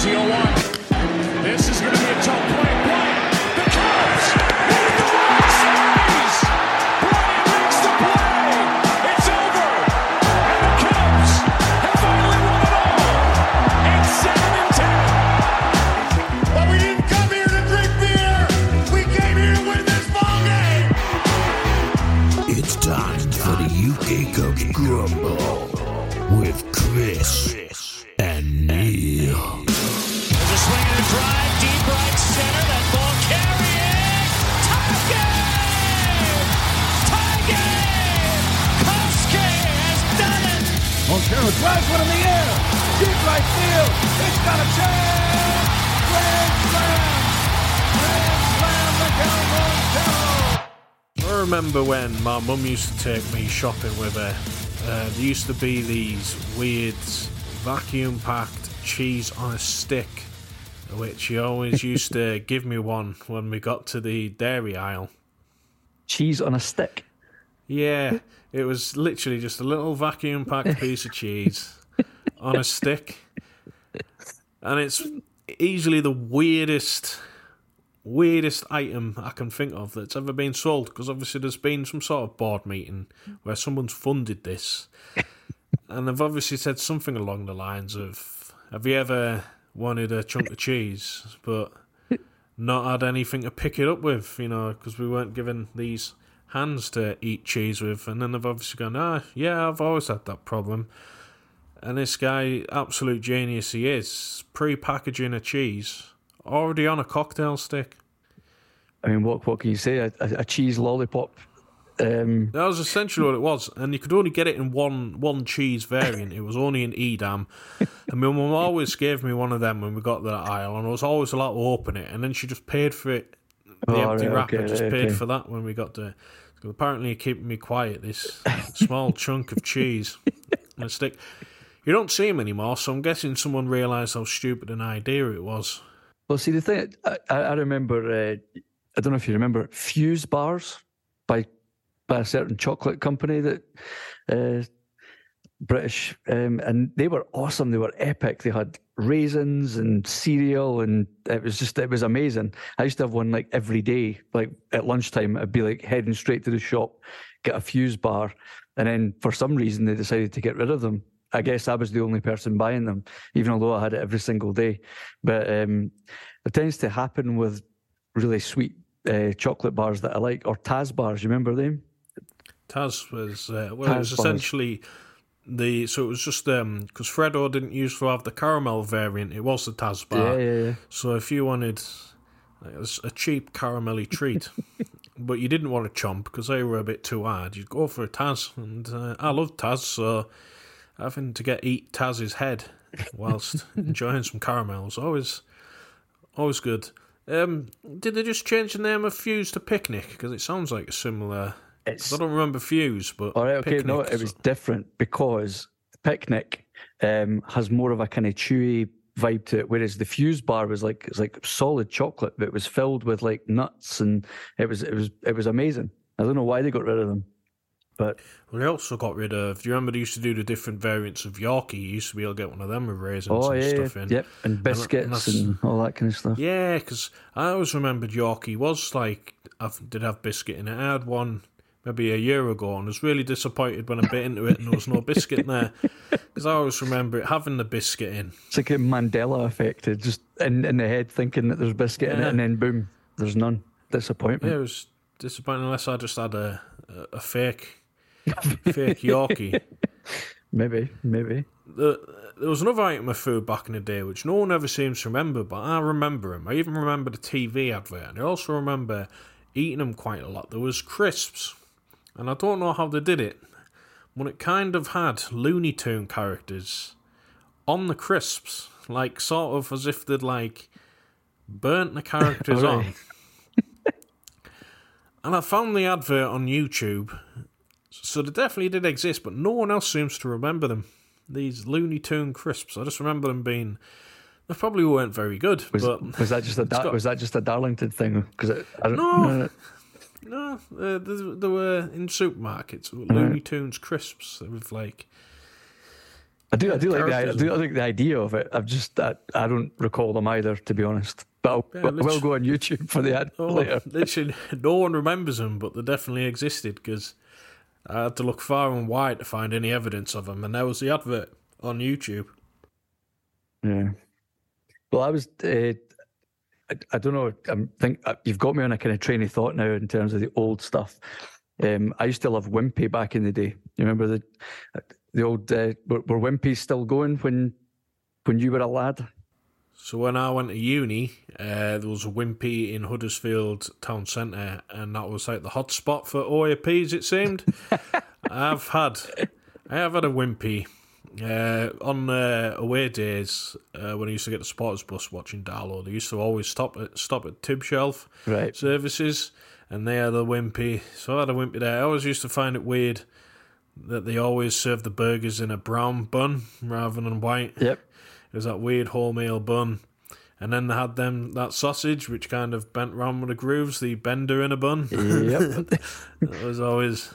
The 0-1. This is going to be a tough play. Bryant, the Cubs the Series. Bryant makes the play. It's over. And the Cubs have finally won it all. It's 7 and 10. But we didn't come here to drink beer. We came here to win this ball game. It's time for the UK Cubs Grumble with Chris drives one in the air. Deep right field. It's got a chance. Grand slam. Grand slam. Miguel Montero. I remember when my mum used to take me shopping with her. Uh, there used to be these weird vacuum packed cheese on a stick, which she always used to give me one when we got to the dairy aisle. Cheese on a stick. Yeah, it was literally just a little vacuum packed piece of cheese on a stick. And it's easily the weirdest, weirdest item I can think of that's ever been sold. Because obviously there's been some sort of board meeting where someone's funded this. And they've obviously said something along the lines of Have you ever wanted a chunk of cheese, but not had anything to pick it up with, you know, because we weren't given these hands to eat cheese with. And then they've obviously gone, ah, yeah, I've always had that problem. And this guy, absolute genius he is, pre packaging a cheese already on a cocktail stick. I mean, what what can you say? A, a, cheese lollipop. Um, That was essentially what it was, and you could only get it in one one cheese variant. It was only in Edam, and my mum always gave me one of them when we got to that aisle, and I was always allowed to open it, and then she just paid for it. The Oh, empty right, wrapper okay, just right, paid for that when we got to. Apparently, you're keeping me quiet. This small chunk of cheese on a stick. You don't see him anymore, so I'm guessing someone realised how stupid an idea it was. well, see, the thing I, I I remember. Uh, I don't know if you remember Fuse bars by by a certain chocolate company that uh, British, um, and they were awesome. They were epic. They had raisins and cereal, and it was just it was amazing. I used to have one like every day. Like at lunchtime, I'd be like heading straight to the shop, get a Fuse bar, and then for some reason they decided to get rid of them. I guess I was the only person buying them, even although I had it every single day. But um, it tends to happen with really sweet uh, chocolate bars that I like, or Taz bars. You remember them? Taz was uh, well, it was Taz bars. The so it was just um because Freddo didn't used to have the caramel variant. It was the Taz bar. Yeah, yeah, yeah. So if you wanted like, a cheap caramelly treat, but you didn't want to chomp because they were a bit too hard, you'd go for a Taz. And uh, I love Taz, so having to get eat Taz's head whilst enjoying some caramel was always always good. Um, did they just change the name of Fuse to Picnic? Because it sounds like a similar. It's I don't remember Fuse, but All right, okay. Picnic, no, it was different because picnic um, has more of a kind of chewy vibe to it, whereas the fuse bar was like it's like solid chocolate, but it was filled with like nuts, and it was it was it was amazing. I don't know why they got rid of them, but Well, they also got rid of. Do you remember they used to do the different variants of Yorkie? You used to be able to get one of them with raisins oh and yeah, stuff in. yep, and and biscuits that's- and all that kind of stuff. Yeah, because I always remembered Yorkie was like I did have biscuit in it. I had one maybe a year ago and was really disappointed when I bit into it and there was no biscuit in there. Because I always remember it having the biscuit in. It's like a Mandela effect, it's just in in the head thinking that there's biscuit in it, and then boom, there's none. Disappointment. Yeah, it was disappointing unless I just had a a, a fake fake Yorkie. Maybe, maybe. the, there was another item of food back in the day which no one ever seems to remember, but I remember them. I even remember the TV advert, and I also remember eating them quite a lot. There was crisps, and I don't know how they did it, but it kind of had Looney Tune characters on the crisps, like sort of as if they'd like burnt the characters oh, on. and I found the advert on YouTube. So they definitely did exist, but no one else seems to remember them. These Looney Tune crisps. I just remember them being. They probably weren't very good, Was, but was that just a Dar- got- was that just a Darlington thing? Because I don't No. No, uh, they were in supermarkets. Looney Tunes crisps with like. I do, I do like the, I do like the idea of it. I've just, I, I don't recall them either, to be honest. But I'll, Yeah, I will go on YouTube for the ad Oh, later. literally, no one remembers them, but they definitely existed because I had to look far and wide to find any evidence of them, and there was the advert on YouTube. Yeah. Well, I was. Uh, I, I don't know. I think uh, you've got me on a kind of train of thought now in terms of the old stuff. Um, I used to love Wimpy back in the day. You remember the the old uh, were, were Wimpy still going when when you were a lad? So when I went to uni, uh, there was a Wimpy in Huddersfield town centre, and that was like the hot spot for OAPs. It seemed. I've had, I have had a Wimpy uh, on uh, away days uh, when I used to get the supporters bus watching Darlo. They used to always stop at stop at Tibshelf Right. services, and they had a Wimpy. So I had a Wimpy there. I always used to find it weird that they always serve the burgers in a brown bun rather than white. Yep. It was that weird wholemeal bun. And then they had them that sausage, which kind of bent round with the grooves, the bender in a bun. Yep. It was always.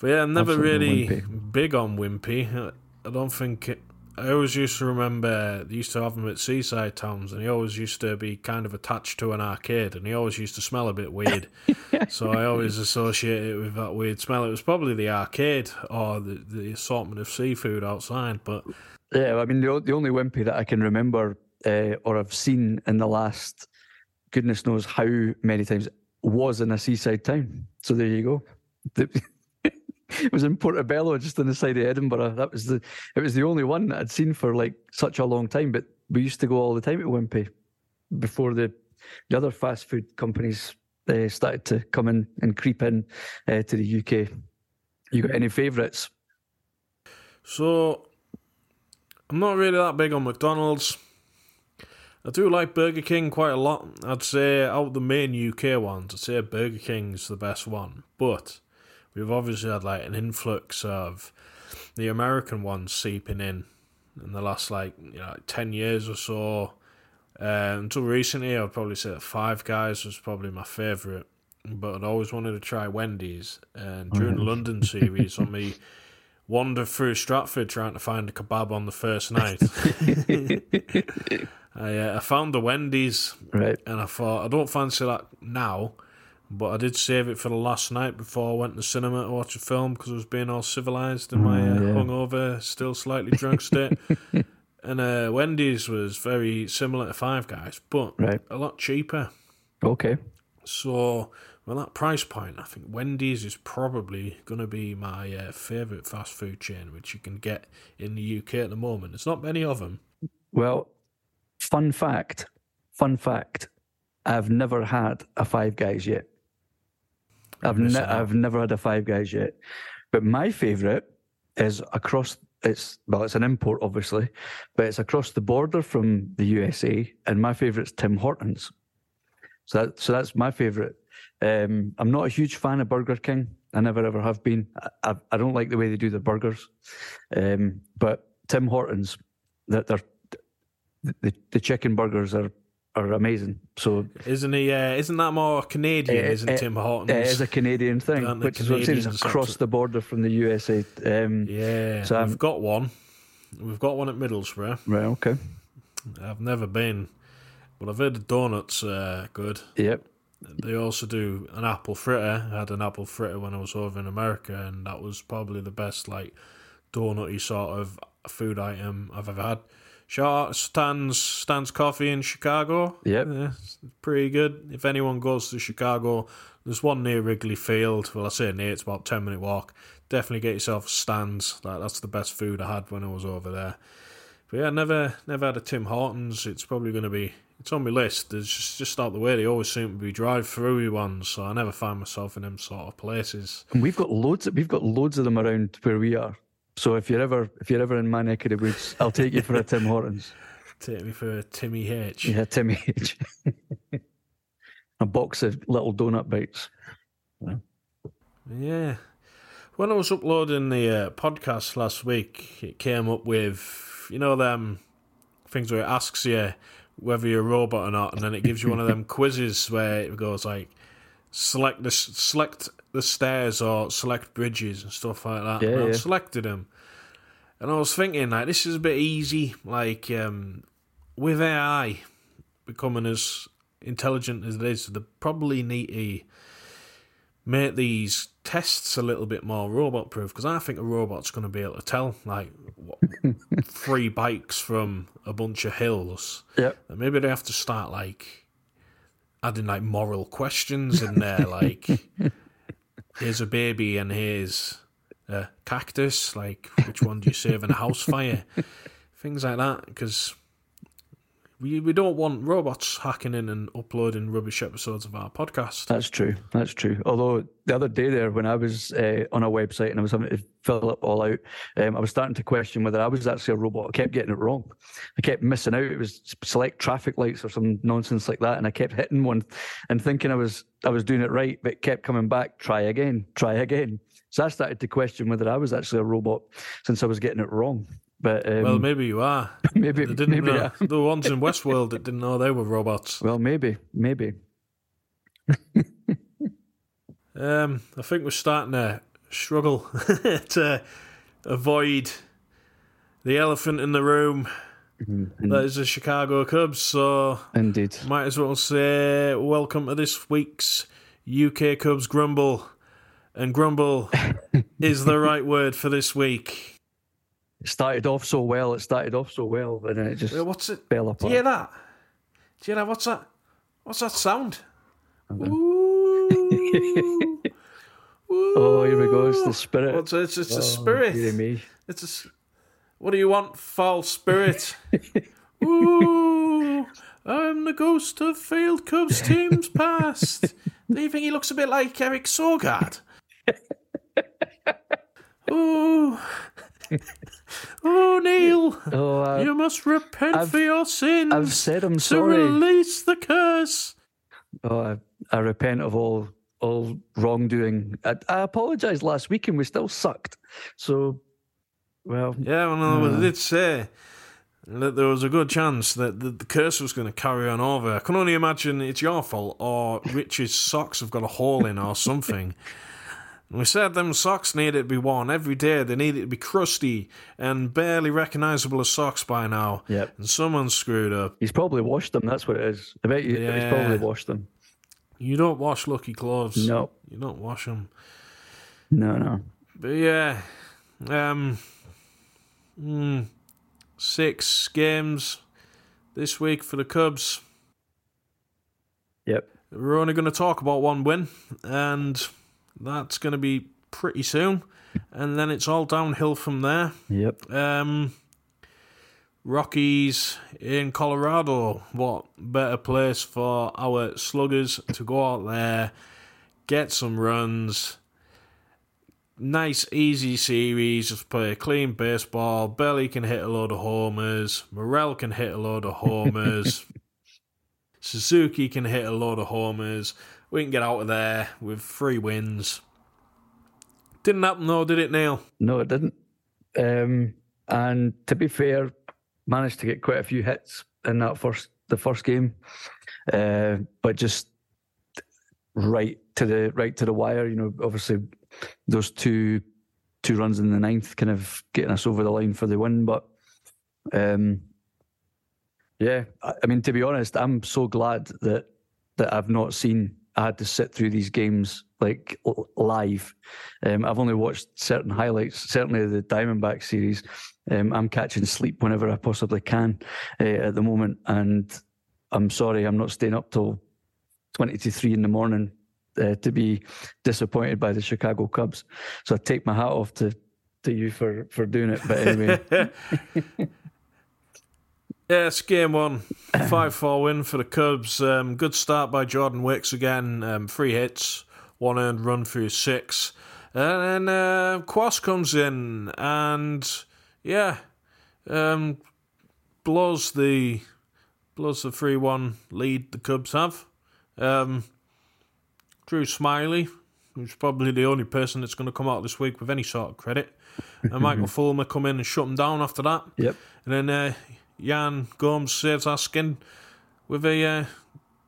But yeah, I'm never Absolutely really big on Wimpy. I- don't think. It, I always used to remember they used to have them at seaside towns, and he always used to be kind of attached to an arcade, and he always used to smell a bit weird. so I always associate it with that weird smell. It was probably the arcade or the, the assortment of seafood outside, but Yeah, I mean the the only Wimpy that I can remember uh, or have seen in the last goodness knows how many times was in a seaside town. So there you go. It was in Portobello, just on the side of Edinburgh. That was the it was the only one that I'd seen for like such a long time. But we used to go all the time to Wimpy before the the other fast food companies uh, started to come in and creep in uh, to the UK. You got any favourites? So, I'm not really that big on McDonald's. I do like Burger King quite a lot. I'd say out of the main UK ones, I'd say Burger King's the best one. But we've obviously had like an influx of the American ones seeping in in the last like you know like ten years or so. Uh, until recently, I'd probably say that Five Guys was probably my favourite. But I'd always wanted to try Wendy's. And during the London series, on me wander through Stratford trying to find a kebab on the first night. I, uh, I found the Wendy's Right. and I thought I don't fancy that now, but I did save it for the last night before I went to the cinema to watch a film because I was being all civilized in my uh, yeah. hungover, still slightly drunk state. and uh, Wendy's was very similar to Five Guys, but Right. a lot cheaper. Okay. So, with that price point, I think Wendy's is probably going to be my uh, favourite fast food chain, which you can get in the UK at the moment. There's not many of them. Well, fun fact, fun fact, I've never had a Five Guys yet. I've ne- I've never had a Five Guys yet, but my favourite is across. It's well, it's an import, obviously, but it's across the border from the USA, and my favourite's Tim Hortons. So that, so that's my favourite. Um, I'm not a huge fan of Burger King. I never ever have been. I, I, I don't like the way they do their burgers, um, but Tim Hortons, that they're the, the chicken burgers are are amazing. So Isn't he? Uh, isn't that more Canadian? Uh, isn't uh, Tim Hortons? it is a Canadian thing, which is what I'm saying. It's across the border from the USA. Um, yeah, So, we've got one. We've got one at Middlesbrough. Right. Okay. I've never been, but I've heard the donuts uh, good. Yep. They also do an apple fritter. I had an apple fritter when I was over in America, and that was probably the best like donutty sort of food item I've ever had. Stan's Stan's Coffee in Chicago. Yep. Yeah, it's pretty good. If anyone goes to Chicago, there's one near Wrigley Field. Well, I say near, it's about a ten minute walk. Definitely get yourself Stan's. That, that's the best food I had when I was over there. But yeah, never never had a Tim Hortons. It's probably going to be. It's on my list. It's just just out the way. They always seem to be drive-through ones, so I never find myself in them sort of places. And we've got loads. We've got loads of them around where we are. So if you're ever if you're ever in my neck of the woods, I'll take you for a Tim Hortons. Take me for a Timmy H. Yeah, Timmy H. a box of little donut bites. Yeah. When I was uploading the uh, podcast last week, it came up with, you know, them things where it asks you whether you're a robot or not, and then it gives you one of them quizzes where it goes like, select the select the stairs or select bridges and stuff like that. Yeah, and I yeah. selected them, And I was thinking, like, this is a bit easy. Like, um, with AI becoming as intelligent as it is, they probably need to make these tests a little bit more robot proof because I think a robot's going to be able to tell, like, what, three bikes from a bunch of hills. Yep. And maybe they have to start, like, adding, like, moral questions in there, like, here's a baby and here's a cactus. Like, which one do you save in a house fire? Things like that, because we we don't want robots hacking in and uploading rubbish episodes of our podcast. That's true. That's true. Although the other day there, when I was uh, on a website and I was having to fill it all out, um, I was starting to question whether I was actually a robot. I kept getting it wrong. I kept missing out. It was select traffic lights or some nonsense like that, and I kept hitting one and thinking I was I was doing it right, but kept coming back. Try again. Try again. So I started to question whether I was actually a robot since I was getting it wrong. But um, Well, maybe you are. maybe They didn't maybe know. The ones in Westworld that didn't know they were robots. well maybe maybe Um, I think we're starting to struggle to avoid the elephant in the room. That is the Chicago Cubs. So indeed. might as well say welcome to this week's UK Cubs Grumble. And grumble is the right word for this week. It started off so well. It started off so well, and then it just What's it? fell Do apart. you hear that? Do you hear that? What's that? What's that sound? Ooh. Oh, here we go. It's the spirit. What's it? It's, it's Oh, a spirit. me. It's a, what do you want, foul spirit? Ooh, I'm the ghost of failed Cubs teams past. Do you think he looks a bit like Eric Sogard? Ooh. Oh, Neil, Oh, I, you must repent I've- for your sins I've said I'm to sorry. release the curse. Oh, I, I repent of all all wrongdoing. I, I apologized last week, and we still sucked. So, well, Yeah, well, no, I did say that there was a good chance that the, the curse was going to carry on over. I can only imagine it's your fault, or Rich's socks have got a hole in, or something. We said them socks needed to be worn every day. They needed to be crusty and barely recognisable as socks by now. Yep. And someone screwed up. he's probably washed them. That's what it is. I bet you he's probably washed them. You don't wash lucky clothes. No. You don't wash them. No, no. But yeah, um, mm, six games this week for the Cubs. Yep. We're only going to talk about one win, and that's going to be pretty soon. And then it's all downhill from there. Yep. Um, Rockies in Colorado. What better place for our sluggers to go out there, get some runs. Nice, easy series. Just play clean baseball. Belly can hit a load of homers. Morel can hit a load of homers. Suzuki can hit a load of homers. We can get out of there with three wins. Didn't happen though, did it, Neil? No, it didn't. Um, and to be fair, managed to get quite a few hits in that first the first game, uh, but just right to the right to the wire. You know, obviously those two two runs in the ninth kind of getting us over the line for the win. But um, yeah, I, I mean to be honest, I'm so glad that that I've not seen. I had to sit through these games like live. Um, I've only watched certain highlights, certainly the Diamondback series. Um, I'm catching sleep whenever I possibly can uh, at the moment, and I'm sorry I'm not staying up till 20 to 3 in the morning uh, to be disappointed by the Chicago Cubs. So I take my hat off to to you for for doing it. But anyway, Yeah, it's game one. 5 4 win for the Cubs. Um, good start by Jordan Wicks again. Um, three hits, one earned run through six. And then uh, Cuas comes in and, yeah, um, blows the blows the 3 1 lead the Cubs have. Um, Drew Smyly, who's probably the only person that's going to come out this week with any sort of credit. And Michael Fulmer come in and shut him down after that. yep, And then uh, Yan Gomes saves our skin with a uh,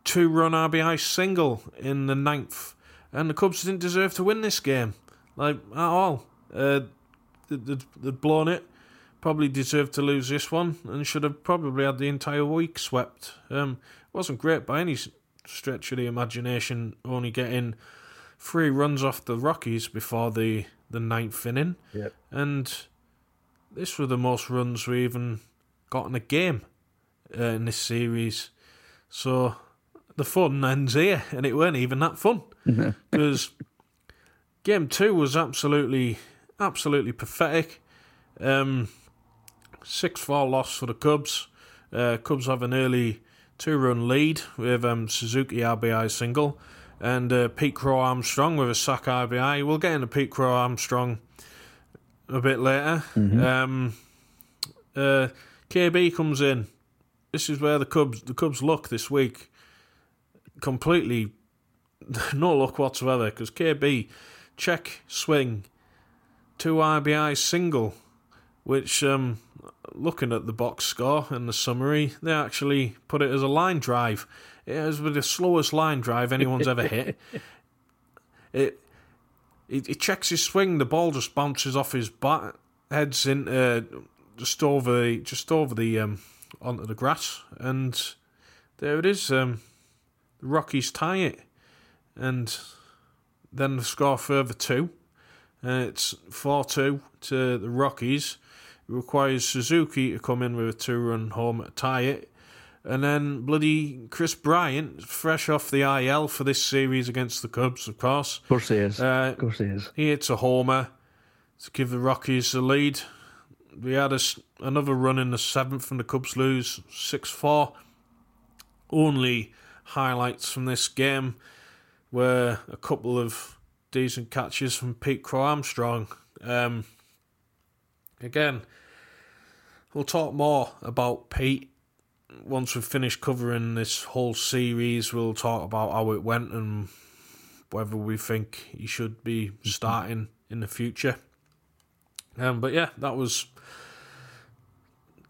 two run RBI single in the ninth. And the Cubs didn't deserve to win this game, like, at all. Uh, they'd, they'd blown it probably deserved to lose this one and should have probably had the entire week swept. Um, wasn't great by any stretch of the imagination, only getting three runs off the Rockies before the, the ninth inning. Yep. And this were the most runs we even got in a game uh, in this series. So the fun ends here, and it weren't even that fun because game two was absolutely, absolutely pathetic. Um, six four loss for the Cubs. Uh, Cubs have an early two run lead with um, Suzuki RBI single and uh, Pete Crow Armstrong with a sack RBI. We'll get into Pete Crow Armstrong a bit later. Um, uh, KB comes in. This is where the Cubs the Cubs look this week. Completely no luck whatsoever because KB check swing two RBI single, which um, looking at the box score and the summary, they actually put it as a line drive. It was the slowest line drive anyone's ever hit. It, it it checks his swing, the ball just bounces off his bat, heads in uh, just over the just over the um, onto the grass, and there it is. Um, the Rockies tie it, and then they score further two. And it's 4 2 to the Rockies. It requires Suzuki to come in with a two run home to tie it. And then bloody Kris Bryant, fresh off the IL for this series against the Cubs, of course. Of course he is. Uh, of course he is. He hits a homer to give the Rockies the lead. We had a another run in the seventh, and the Cubs lose 6 4. Only highlights from this game were a couple of decent catches from Pete Crow Armstrong. Um, again, we'll talk more about Pete once we've finished covering this whole series. We'll talk about how it went and whether we think he should be starting in the future. Um, but yeah, that was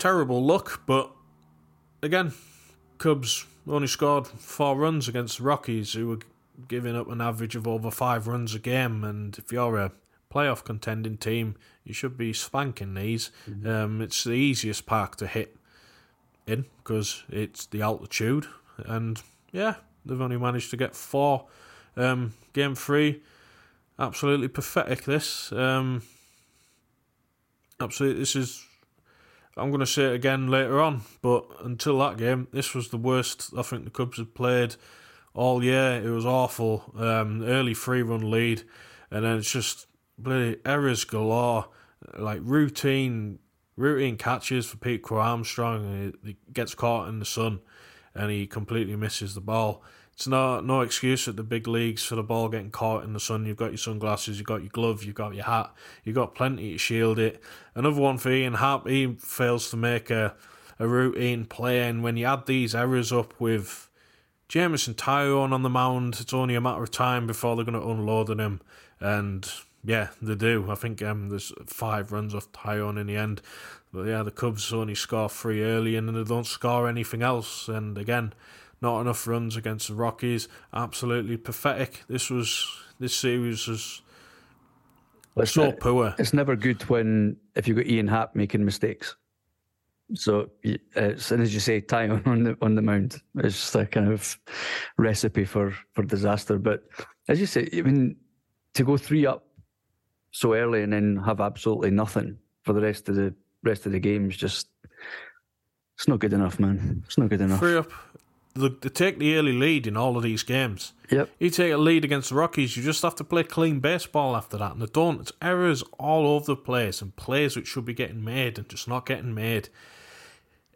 terrible luck. But again, Cubs only scored four runs against the Rockies, who were giving up an average of over five runs a game. And if you're a playoff contending team, you should be spanking these. Um, it's the easiest park to hit in because it's the altitude. And yeah, they've only managed to get four. Um, game three, absolutely pathetic. This, um, absolutely, this is. I'm going to say it again later on, but until that game, this was the worst I think the Cubs had played all year. It was awful. Um, early three run lead, and then it's just bloody errors galore, like routine routine catches for Pete Crow Armstrong. And he, he gets caught in the sun, and he completely misses the ball. It's no no excuse at the big leagues for the ball getting caught in the sun. You've got your sunglasses, you've got your glove, you've got your hat, you've got plenty to shield it. Another one for Ian Happ, he fails to make a, a routine play, and when you add these errors up with Jameson Taillon on the mound, it's only a matter of time before they're going to unload on him. And yeah, they do. I think um, there's five runs off Taillon in the end. But yeah, the Cubs only score three early and they don't score anything else. And again, not enough runs against the Rockies. Absolutely pathetic. This was this series was Well, so ne- poor. It's never good when if you've got Ian Happ making mistakes. So, it's, and as you say, Taillon on the on the mound is just a kind of recipe for for disaster. But as you say, I mean, to go three up so early and then have absolutely nothing for the rest of the rest of the games, just it's not good enough, man. It's not good enough. Free up. They, they take the early lead in all of these games. Yep. You take a lead against the Rockies, you just have to play clean baseball after that, and they don't. It's errors all over the place, and plays which should be getting made and just not getting made.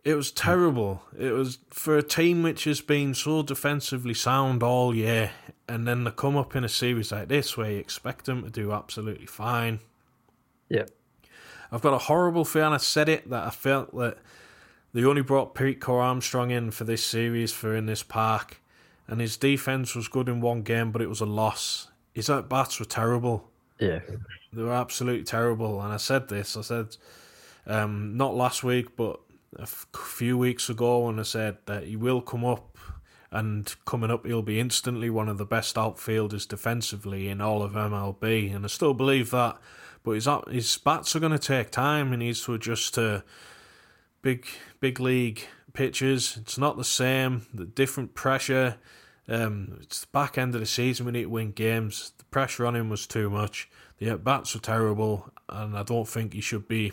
It was terrible. It was for a team which has been so defensively sound all year, and then they come up in a series like this where you expect them to do absolutely fine. Yep. I've got a horrible feeling. I said it that I felt that they only brought Pete Crow Armstrong in for this series for in this park, and his defense was good in one game, but it was a loss. His at bats were terrible. Yeah. They were absolutely terrible. And I said this. I said um, not last week, but a f- few weeks ago, and I said that he will come up. And coming up, he'll be instantly one of the best outfielders defensively in all of MLB, and I still believe that. but his his bats are going to take time. He needs to adjust to big big league pitches. It's not the same. The different pressure. Um, it's the back end of the season. We need to win games. The pressure on him was too much. The at bats were terrible, and I don't think he should be.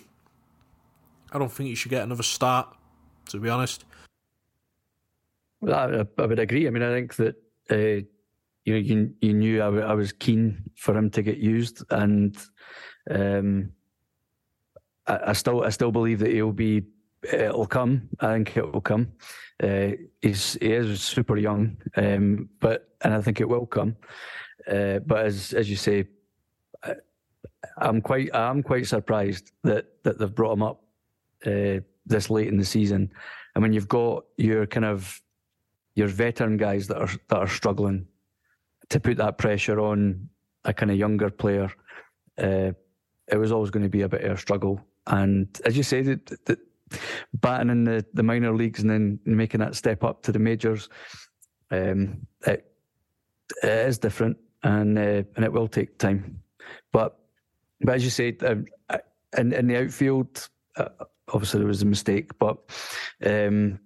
I don't think he should get another start. To be honest. I, I would agree. I mean, I think that uh, you know you you knew I, w- I was keen for him to get used, and um, I, I still I still believe that he'll be it'll come. I think it will come. Uh, he's he is super young, um, but and I think it will come. Uh, but as as you say, I, I'm quite I'm quite surprised that that they've brought him up uh, this late in the season. And when you've got your kind of your veteran guys that are that are struggling to put that pressure on a kind of younger player, uh, it was always going to be a bit of a struggle. And as you say, the, the, batting in the, the minor leagues and then making that step up to the majors, um, it, it is different and uh, and it will take time. But but as you said, um, in in the outfield, uh, obviously there was a mistake, but um,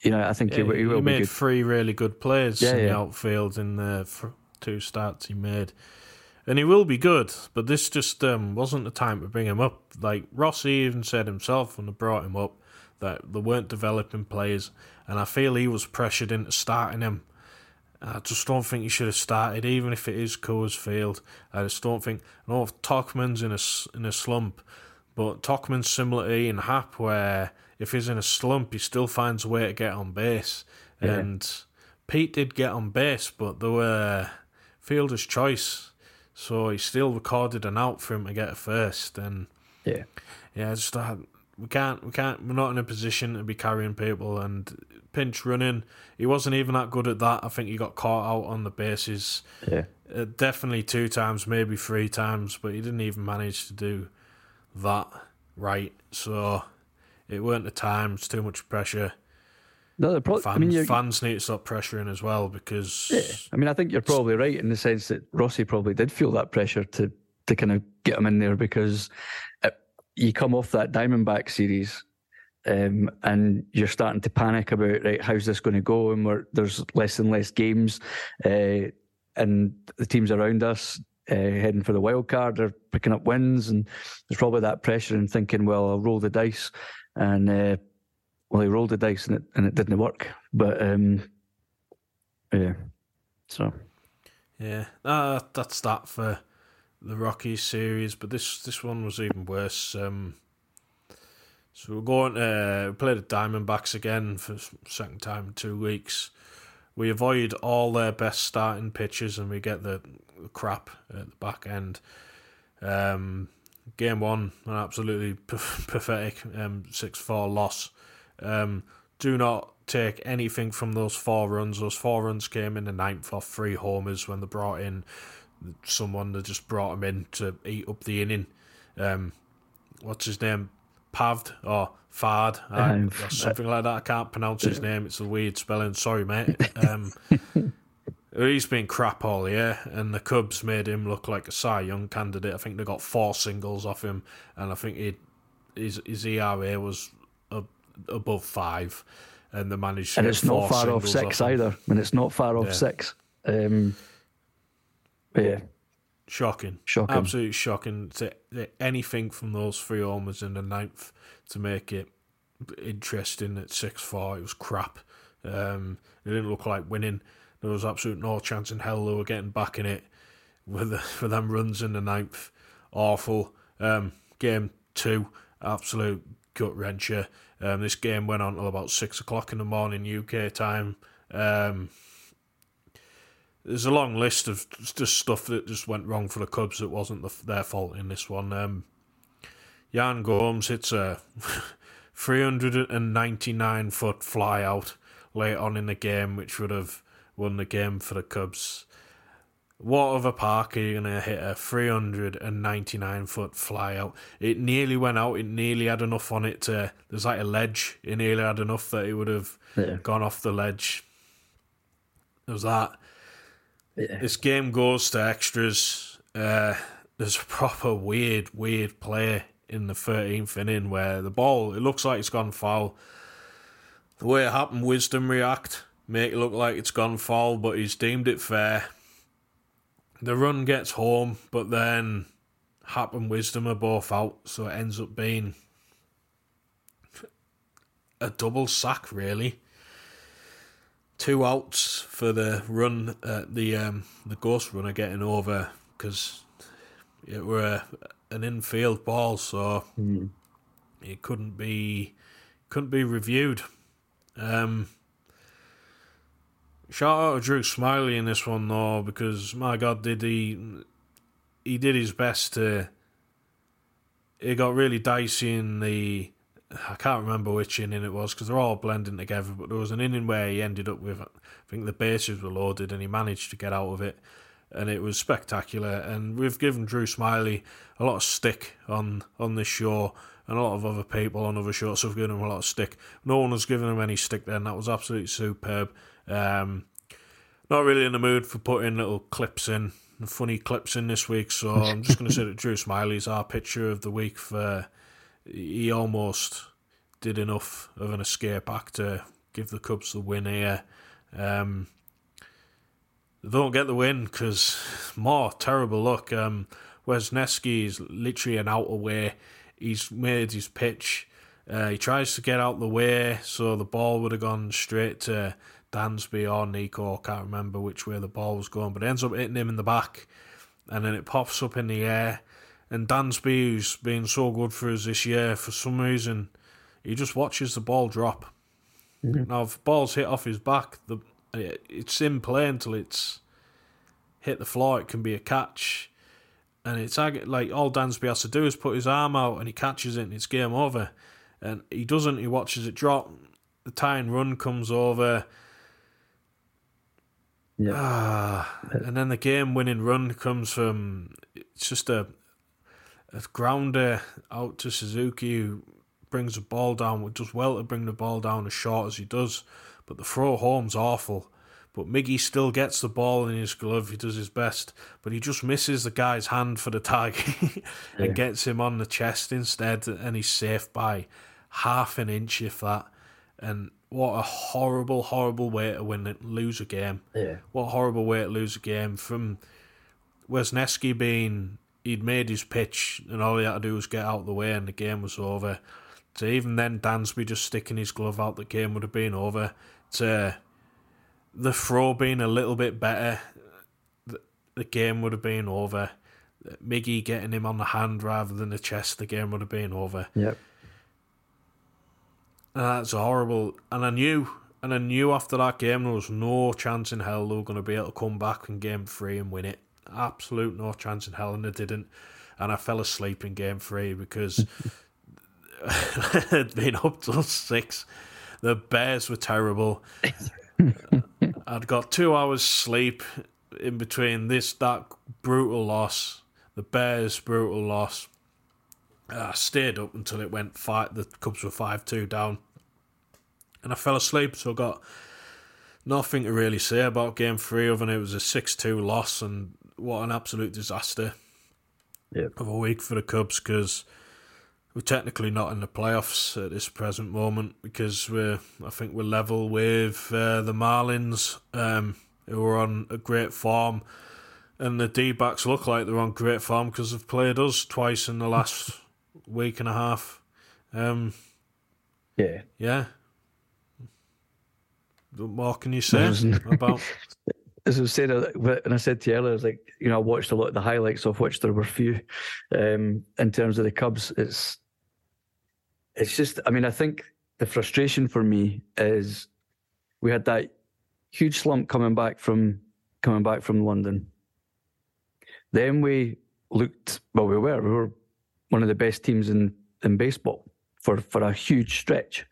you know I think Yeah, he, he will be made three really good plays Yeah, in the outfield in the two starts he made. And he will be good, but this just um, wasn't the time to bring him up. Like Rossi even said himself when they brought him up that they weren't developing players, and I feel he was pressured into starting him. I just don't think he should have started, even if it is Coors Field. I just don't think. I know Tauchman's in a in a slump, but Tauchman's similar to Ian Happ, where if he's in a slump, he still finds a way to get on base. Yeah. And Pete did get on base, but they were fielder's choice, so he still recorded an out for him to get a first. And Yeah, yeah, just uh, we can't, we can't, we're not in a position to be carrying people and pinch running. He wasn't even that good at that. I think he got caught out on the bases. yeah. Uh, definitely two times, maybe three times, but he didn't even manage to do that right. So it weren't the times, too much pressure. No, pro- Fans, I mean, fans need to stop pressuring as well because Yeah, I mean, I think you're probably right in the sense that Rossi probably did feel that pressure to to kind of get him in there because it, you come off that Diamondback series. Um, and you're starting to panic about right, how's this going to go? And we're, there's less and less games, uh, and the teams around us uh, heading for the wild card are picking up wins, and there's probably that pressure and thinking, well, I'll roll the dice, and uh, well, he rolled the dice and it and it didn't work. But um, yeah, so Yeah, uh, that's that for the Rockies series. But this this one was even worse. Um, so we're going to we play the Diamondbacks again for second time in two weeks. We avoid all their best starting pitchers and we get the, crap at the back end. Um, game one, an absolutely pathetic um, six four loss. Um, do not take anything from those four runs. Those four runs came in the ninth off three homers when they brought in someone that just brought him in to eat up the inning. Um, what's his name? Pavd or Fard Um, or something like that. I can't pronounce his name. It's a weird spelling. Sorry, mate. Um, he's been crap all year, and the Cubs made him look like a Cy Young candidate. I think they got four singles off him, and I think he his his ERA was above five, and they managed to and it's not far off six either. And it's not far off Yeah. six. Um, yeah, Shocking. Shocking. Absolutely shocking. To, to anything from those three homers in the ninth to make it interesting at 6 4. It was crap. Um, it didn't look like winning. There was absolute no chance in hell they were getting back in it with, the, with them runs in the ninth. Awful. Um, game two, absolute gut wrencher. Um, this game went on till about 6 o'clock in the morning UK time. Um, there's a long list of just stuff that just went wrong for the Cubs that wasn't the, their fault in this one. Um, Yan Gomes hits a 399 foot fly out late on in the game, which would have won the game for the Cubs. What other park are you going to hit a 399 foot fly out? It nearly went out. It nearly had enough on it to. There's like a ledge. It nearly had enough that it would have Yeah. gone off the ledge. There was that. yeah. This game goes to extras. Uh, there's a proper weird, weird play in the 13th inning where the ball, it looks like it's gone foul. The way it happened, Wisdom react, make it look like it's gone foul, but he's deemed it fair. The run gets home, but then Happ and Wisdom are both out, so it ends up being a double sack, really. Two outs for the run, uh, the um, the ghost runner getting over because it were a, an infield ball, so it couldn't be couldn't be reviewed. Um, shout out to Drew Smyly in this one though, because my God, did he he did his best to. It got really dicey in the. I can't remember which inning it was because they're all blending together. But there was an inning where he ended up with, I think the bases were loaded, and he managed to get out of it, and it was spectacular. And we've given Drew Smyly a lot of stick on on this show, and a lot of other people on other shows have given him a lot of stick. No one has given him any stick then. That was absolutely superb. Um, not really in the mood for putting little clips in, funny clips in this week. So I'm just going to say that Drew Smyly's our picture of the week. For he almost did enough of an escape act to give the Cubs the win here. Um, they don't get the win because more terrible luck. Um, Wesneski is literally an out away. He's made his pitch. Uh, he tries to get out the way, so the ball would have gone straight to Dansby or Nico. Can't remember which way the ball was going, but it ends up hitting him in the back, and then it pops up in the air. And Dansby, who's been so good for us this year, for some reason, he just watches the ball drop. Mm-hmm. Now, if the ball's hit off his back, the it's in play until it's hit the floor. It can be a catch, and it's like all Dansby has to do is put his arm out and he catches it, and it's game over. And he doesn't. He watches it drop. The tie and run comes over. Yeah. Ah, and then the game winning run comes from it's just a a grounder out to Suzuki who brings the ball down, does well to bring the ball down as short as he does, but the throw home's awful. But Miggy still gets the ball in his glove. He does his best, but he just misses the guy's hand for the tag and gets him on the chest instead, and he's safe by half an inch, if that. And what a horrible, horrible way to win it, lose a game. Yeah. What a horrible way to lose a game from Wesneski being he'd made his pitch and all he had to do was get out of the way and the game was over. To even then Dansby just sticking his glove out, the game would have been over. To the throw being a little bit better, the, the game would have been over. Miggy getting him on the hand rather than the chest, the game would have been over. Yep. That's horrible. And I knew, and I knew after that game there was no chance in hell they were going to be able to come back in game three and win it. Absolute no chance in hell, and they didn't. And I fell asleep in game three because had been up till six. The Bears were terrible. I'd got two hours sleep in between this that brutal loss, the Bears' brutal loss. I stayed up until it went five. The Cubs were five two down, and I fell asleep. So I got nothing to really say about Game Three, other than it was a six two loss, and what an absolute disaster Yep. of a week for the Cubs because we're technically not in the playoffs at this present moment because we're I think we're level with uh, the Marlins um, who are on a great form and the D-backs look like they're on great form because they've played us twice in the last week and a half. Um, Yeah. yeah. What more can you say about? As I said, and I said to you earlier, I was like, you know, I watched a lot of the highlights of which there were few. Um, in terms of the Cubs, it's it's just, I mean, I think the frustration for me is we had that huge slump coming back from coming back from London. Then we looked well, we were we were one of the best teams in in baseball for for a huge stretch.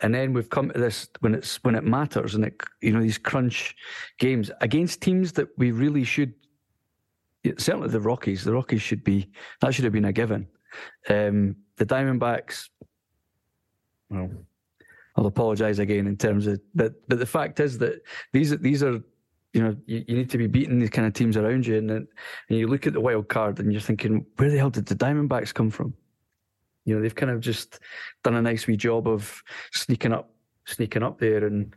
And then we've come to this when it's when it matters, and it you know these crunch games against teams that we really should. Certainly the Rockies, the Rockies should be that should have been a given. Um, the Diamondbacks, well, I'll apologise again in terms of but but the fact is that these these are you know, you, you need to be beating these kind of teams around you. And then and you look at the wild card and you're thinking, where the hell did the Diamondbacks come from? You know, they've kind of just done a nice wee job of sneaking up, sneaking up there. And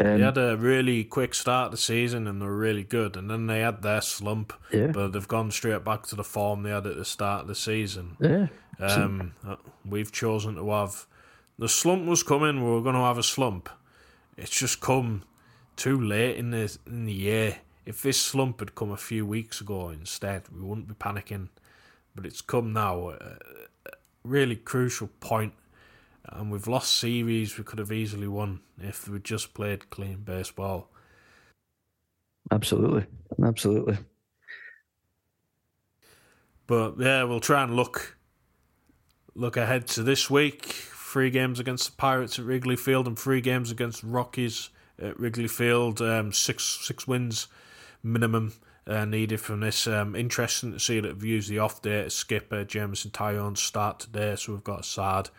um, They had a really quick start to the season and they were really good, and then they had their slump. Yeah. But they've gone straight back to the form they had at the start of the season. yeah, Um, uh, we've chosen to have the slump was coming. We were going to have a slump. It's just come too late in the in the year. If this slump had come a few weeks ago instead, we wouldn't be panicking. But it's come now, a really crucial point, and we've lost series we could have easily won if we just played clean baseball. absolutely, absolutely. But yeah, we'll try and look look ahead to this week. Three games against the Pirates at Wrigley Field and three games against Rockies at Wrigley Field. Um, six six wins minimum uh, needed from this. Um, interesting to see that we've used the off day to skip uh, Jameson Taillon start today, so we've got Assad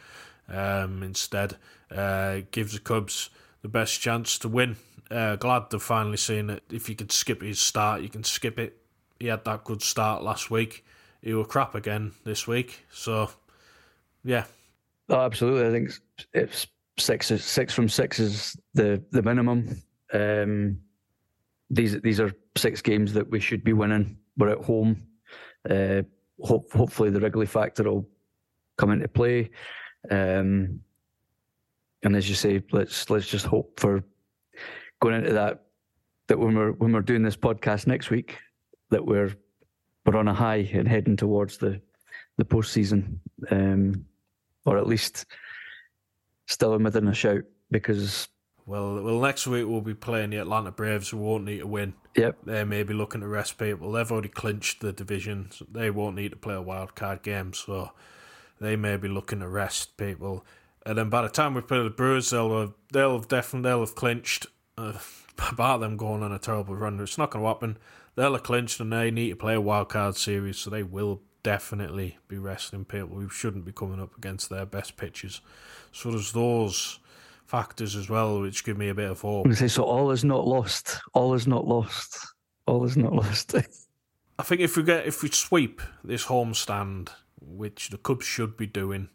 um, instead. Uh, gives the Cubs the best chance to win. Uh, glad they've finally seen that if you can skip his start, you can skip it. He had that good start last week. He were crap again this week. So, yeah, Oh, absolutely. I think it's six. is- Six from six is the the minimum. Um, these these are six games that we should be winning. We're at home. Uh, hope, hopefully, the Wrigley factor will come into play. Um, and as you say, let's let's just hope for going into that that when we're when we're doing this podcast next week, that we're we're on a high and heading towards the the postseason. Um, or at least still in within a shout because well, well, next week we'll be playing the Atlanta Braves, who won't need to win. yep They may be looking to rest people. They've already clinched the division. So they won't need to play a wild card game, so they may be looking to rest people. And then by the time we play the Brewers, they'll have, they'll have definitely they'll have clinched. Uh, about them going on a terrible run, it's not going to happen. They'll have clinched and they need to play a wild card series, so they will definitely be resting people who shouldn't be coming up against their best pitchers. So there's those factors as well, which give me a bit of hope. Say so all is not lost all is not lost all is not lost I think if we get if we sweep this homestand, which the Cubs should be doing,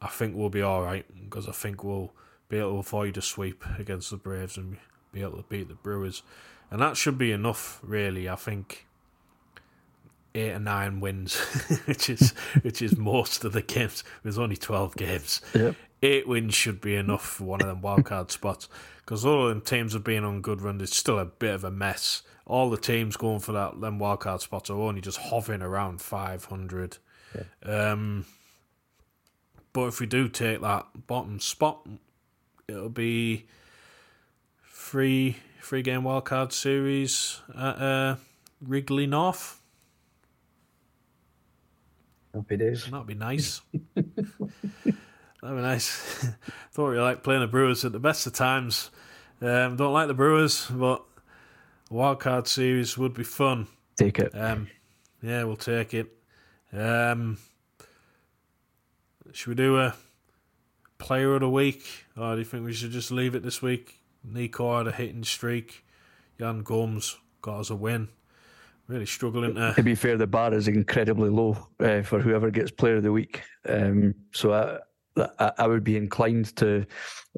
I think we'll be all right because I think we'll be able to avoid a sweep against the Braves and be able to beat the Brewers, and that should be enough, really. I think eight or nine wins, which is which is most of the games. There's only twelve games. Yep. Eight wins should be enough for one of them wildcard spots because all of them teams have been on good runs. It's still a bit of a mess. All the teams going for that them wildcard spots are only just hovering around 500. Um, but if we do take that bottom spot, it'll be three three game wildcard series at uh, Wrigley North. Happy days That'd be nice. That'd be nice. Thought you liked playing the Brewers at the best of times. Um, don't like the Brewers, but a wildcard series would be fun. take it Um, yeah, we'll take it. Um, should we do a player of the week, or do you think we should just leave it this week? Nico had a hitting streak. Yan Gomes got us a win. Really struggling to. to be fair the bar is incredibly low uh, for whoever gets player of the week um, so I, I, I would be inclined to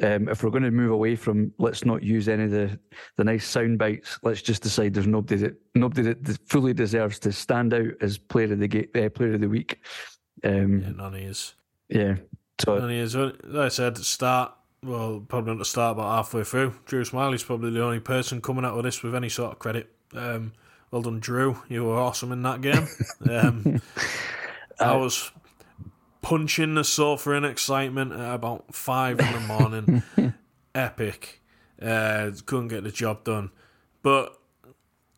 um, if we're going to move away from let's not use any of the, the nice sound bites let's just decide there's nobody that nobody that fully deserves to stand out as player of the ga- uh, player of the week um, Yeah, none his. yeah so he is, like I said, start, well, probably not the start, but halfway through. Drew Smyly's probably the only person coming out of this with any sort of credit. Um, well done, Drew. You were awesome in that game. Um, I was punching the sofa in excitement at about five in the morning. Epic. Uh, couldn't get the job done. But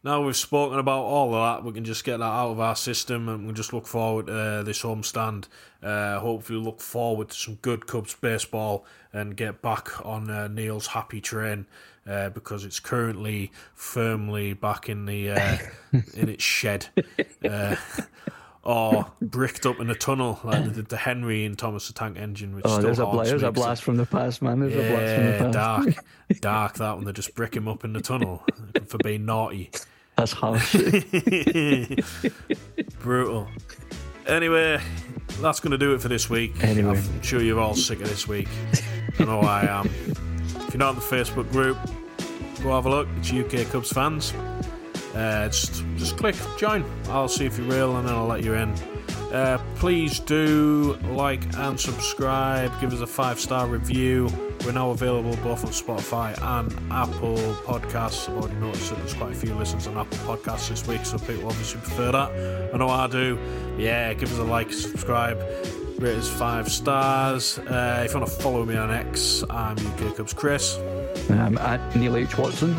now we've spoken about all of that, we can just get that out of our system and we just look forward to uh, this homestand. Uh, hopefully, look forward to some good Cubs baseball and get back on uh, Neil's happy train uh, because it's currently firmly back in the uh, in its shed. Uh, or bricked up in a tunnel like they did the Henry and Thomas the Tank Engine. Which Oh, still there's a, bla- there's a blast from the past, man. There's a blast from Yeah, the past. dark, dark. That one they just brick him up in the tunnel for being naughty. That's harsh. Brutal. Anyway, that's going to do it for this week. Anyway. I'm sure you're all sick of this week. I know I am. If you're not in the Facebook group, go have a look. It's UK Cubs fans. Uh, just, just click join. I'll see if you're real and then I'll let you in. Uh, please do like and subscribe. Give us a five star review. We're now available both on Spotify and Apple Podcasts. I've already noticed that there's quite a few listens on Apple Podcasts this week, so people obviously prefer that. I know I do. Yeah, give us a like, subscribe, rate us five stars. Uh, if you want to follow me on X, I'm UK Cubs Chris. um, at Neil H. Watson.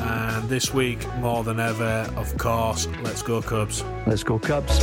And this week, more than ever, of course, let's go Cubs. Let's go, Cubs.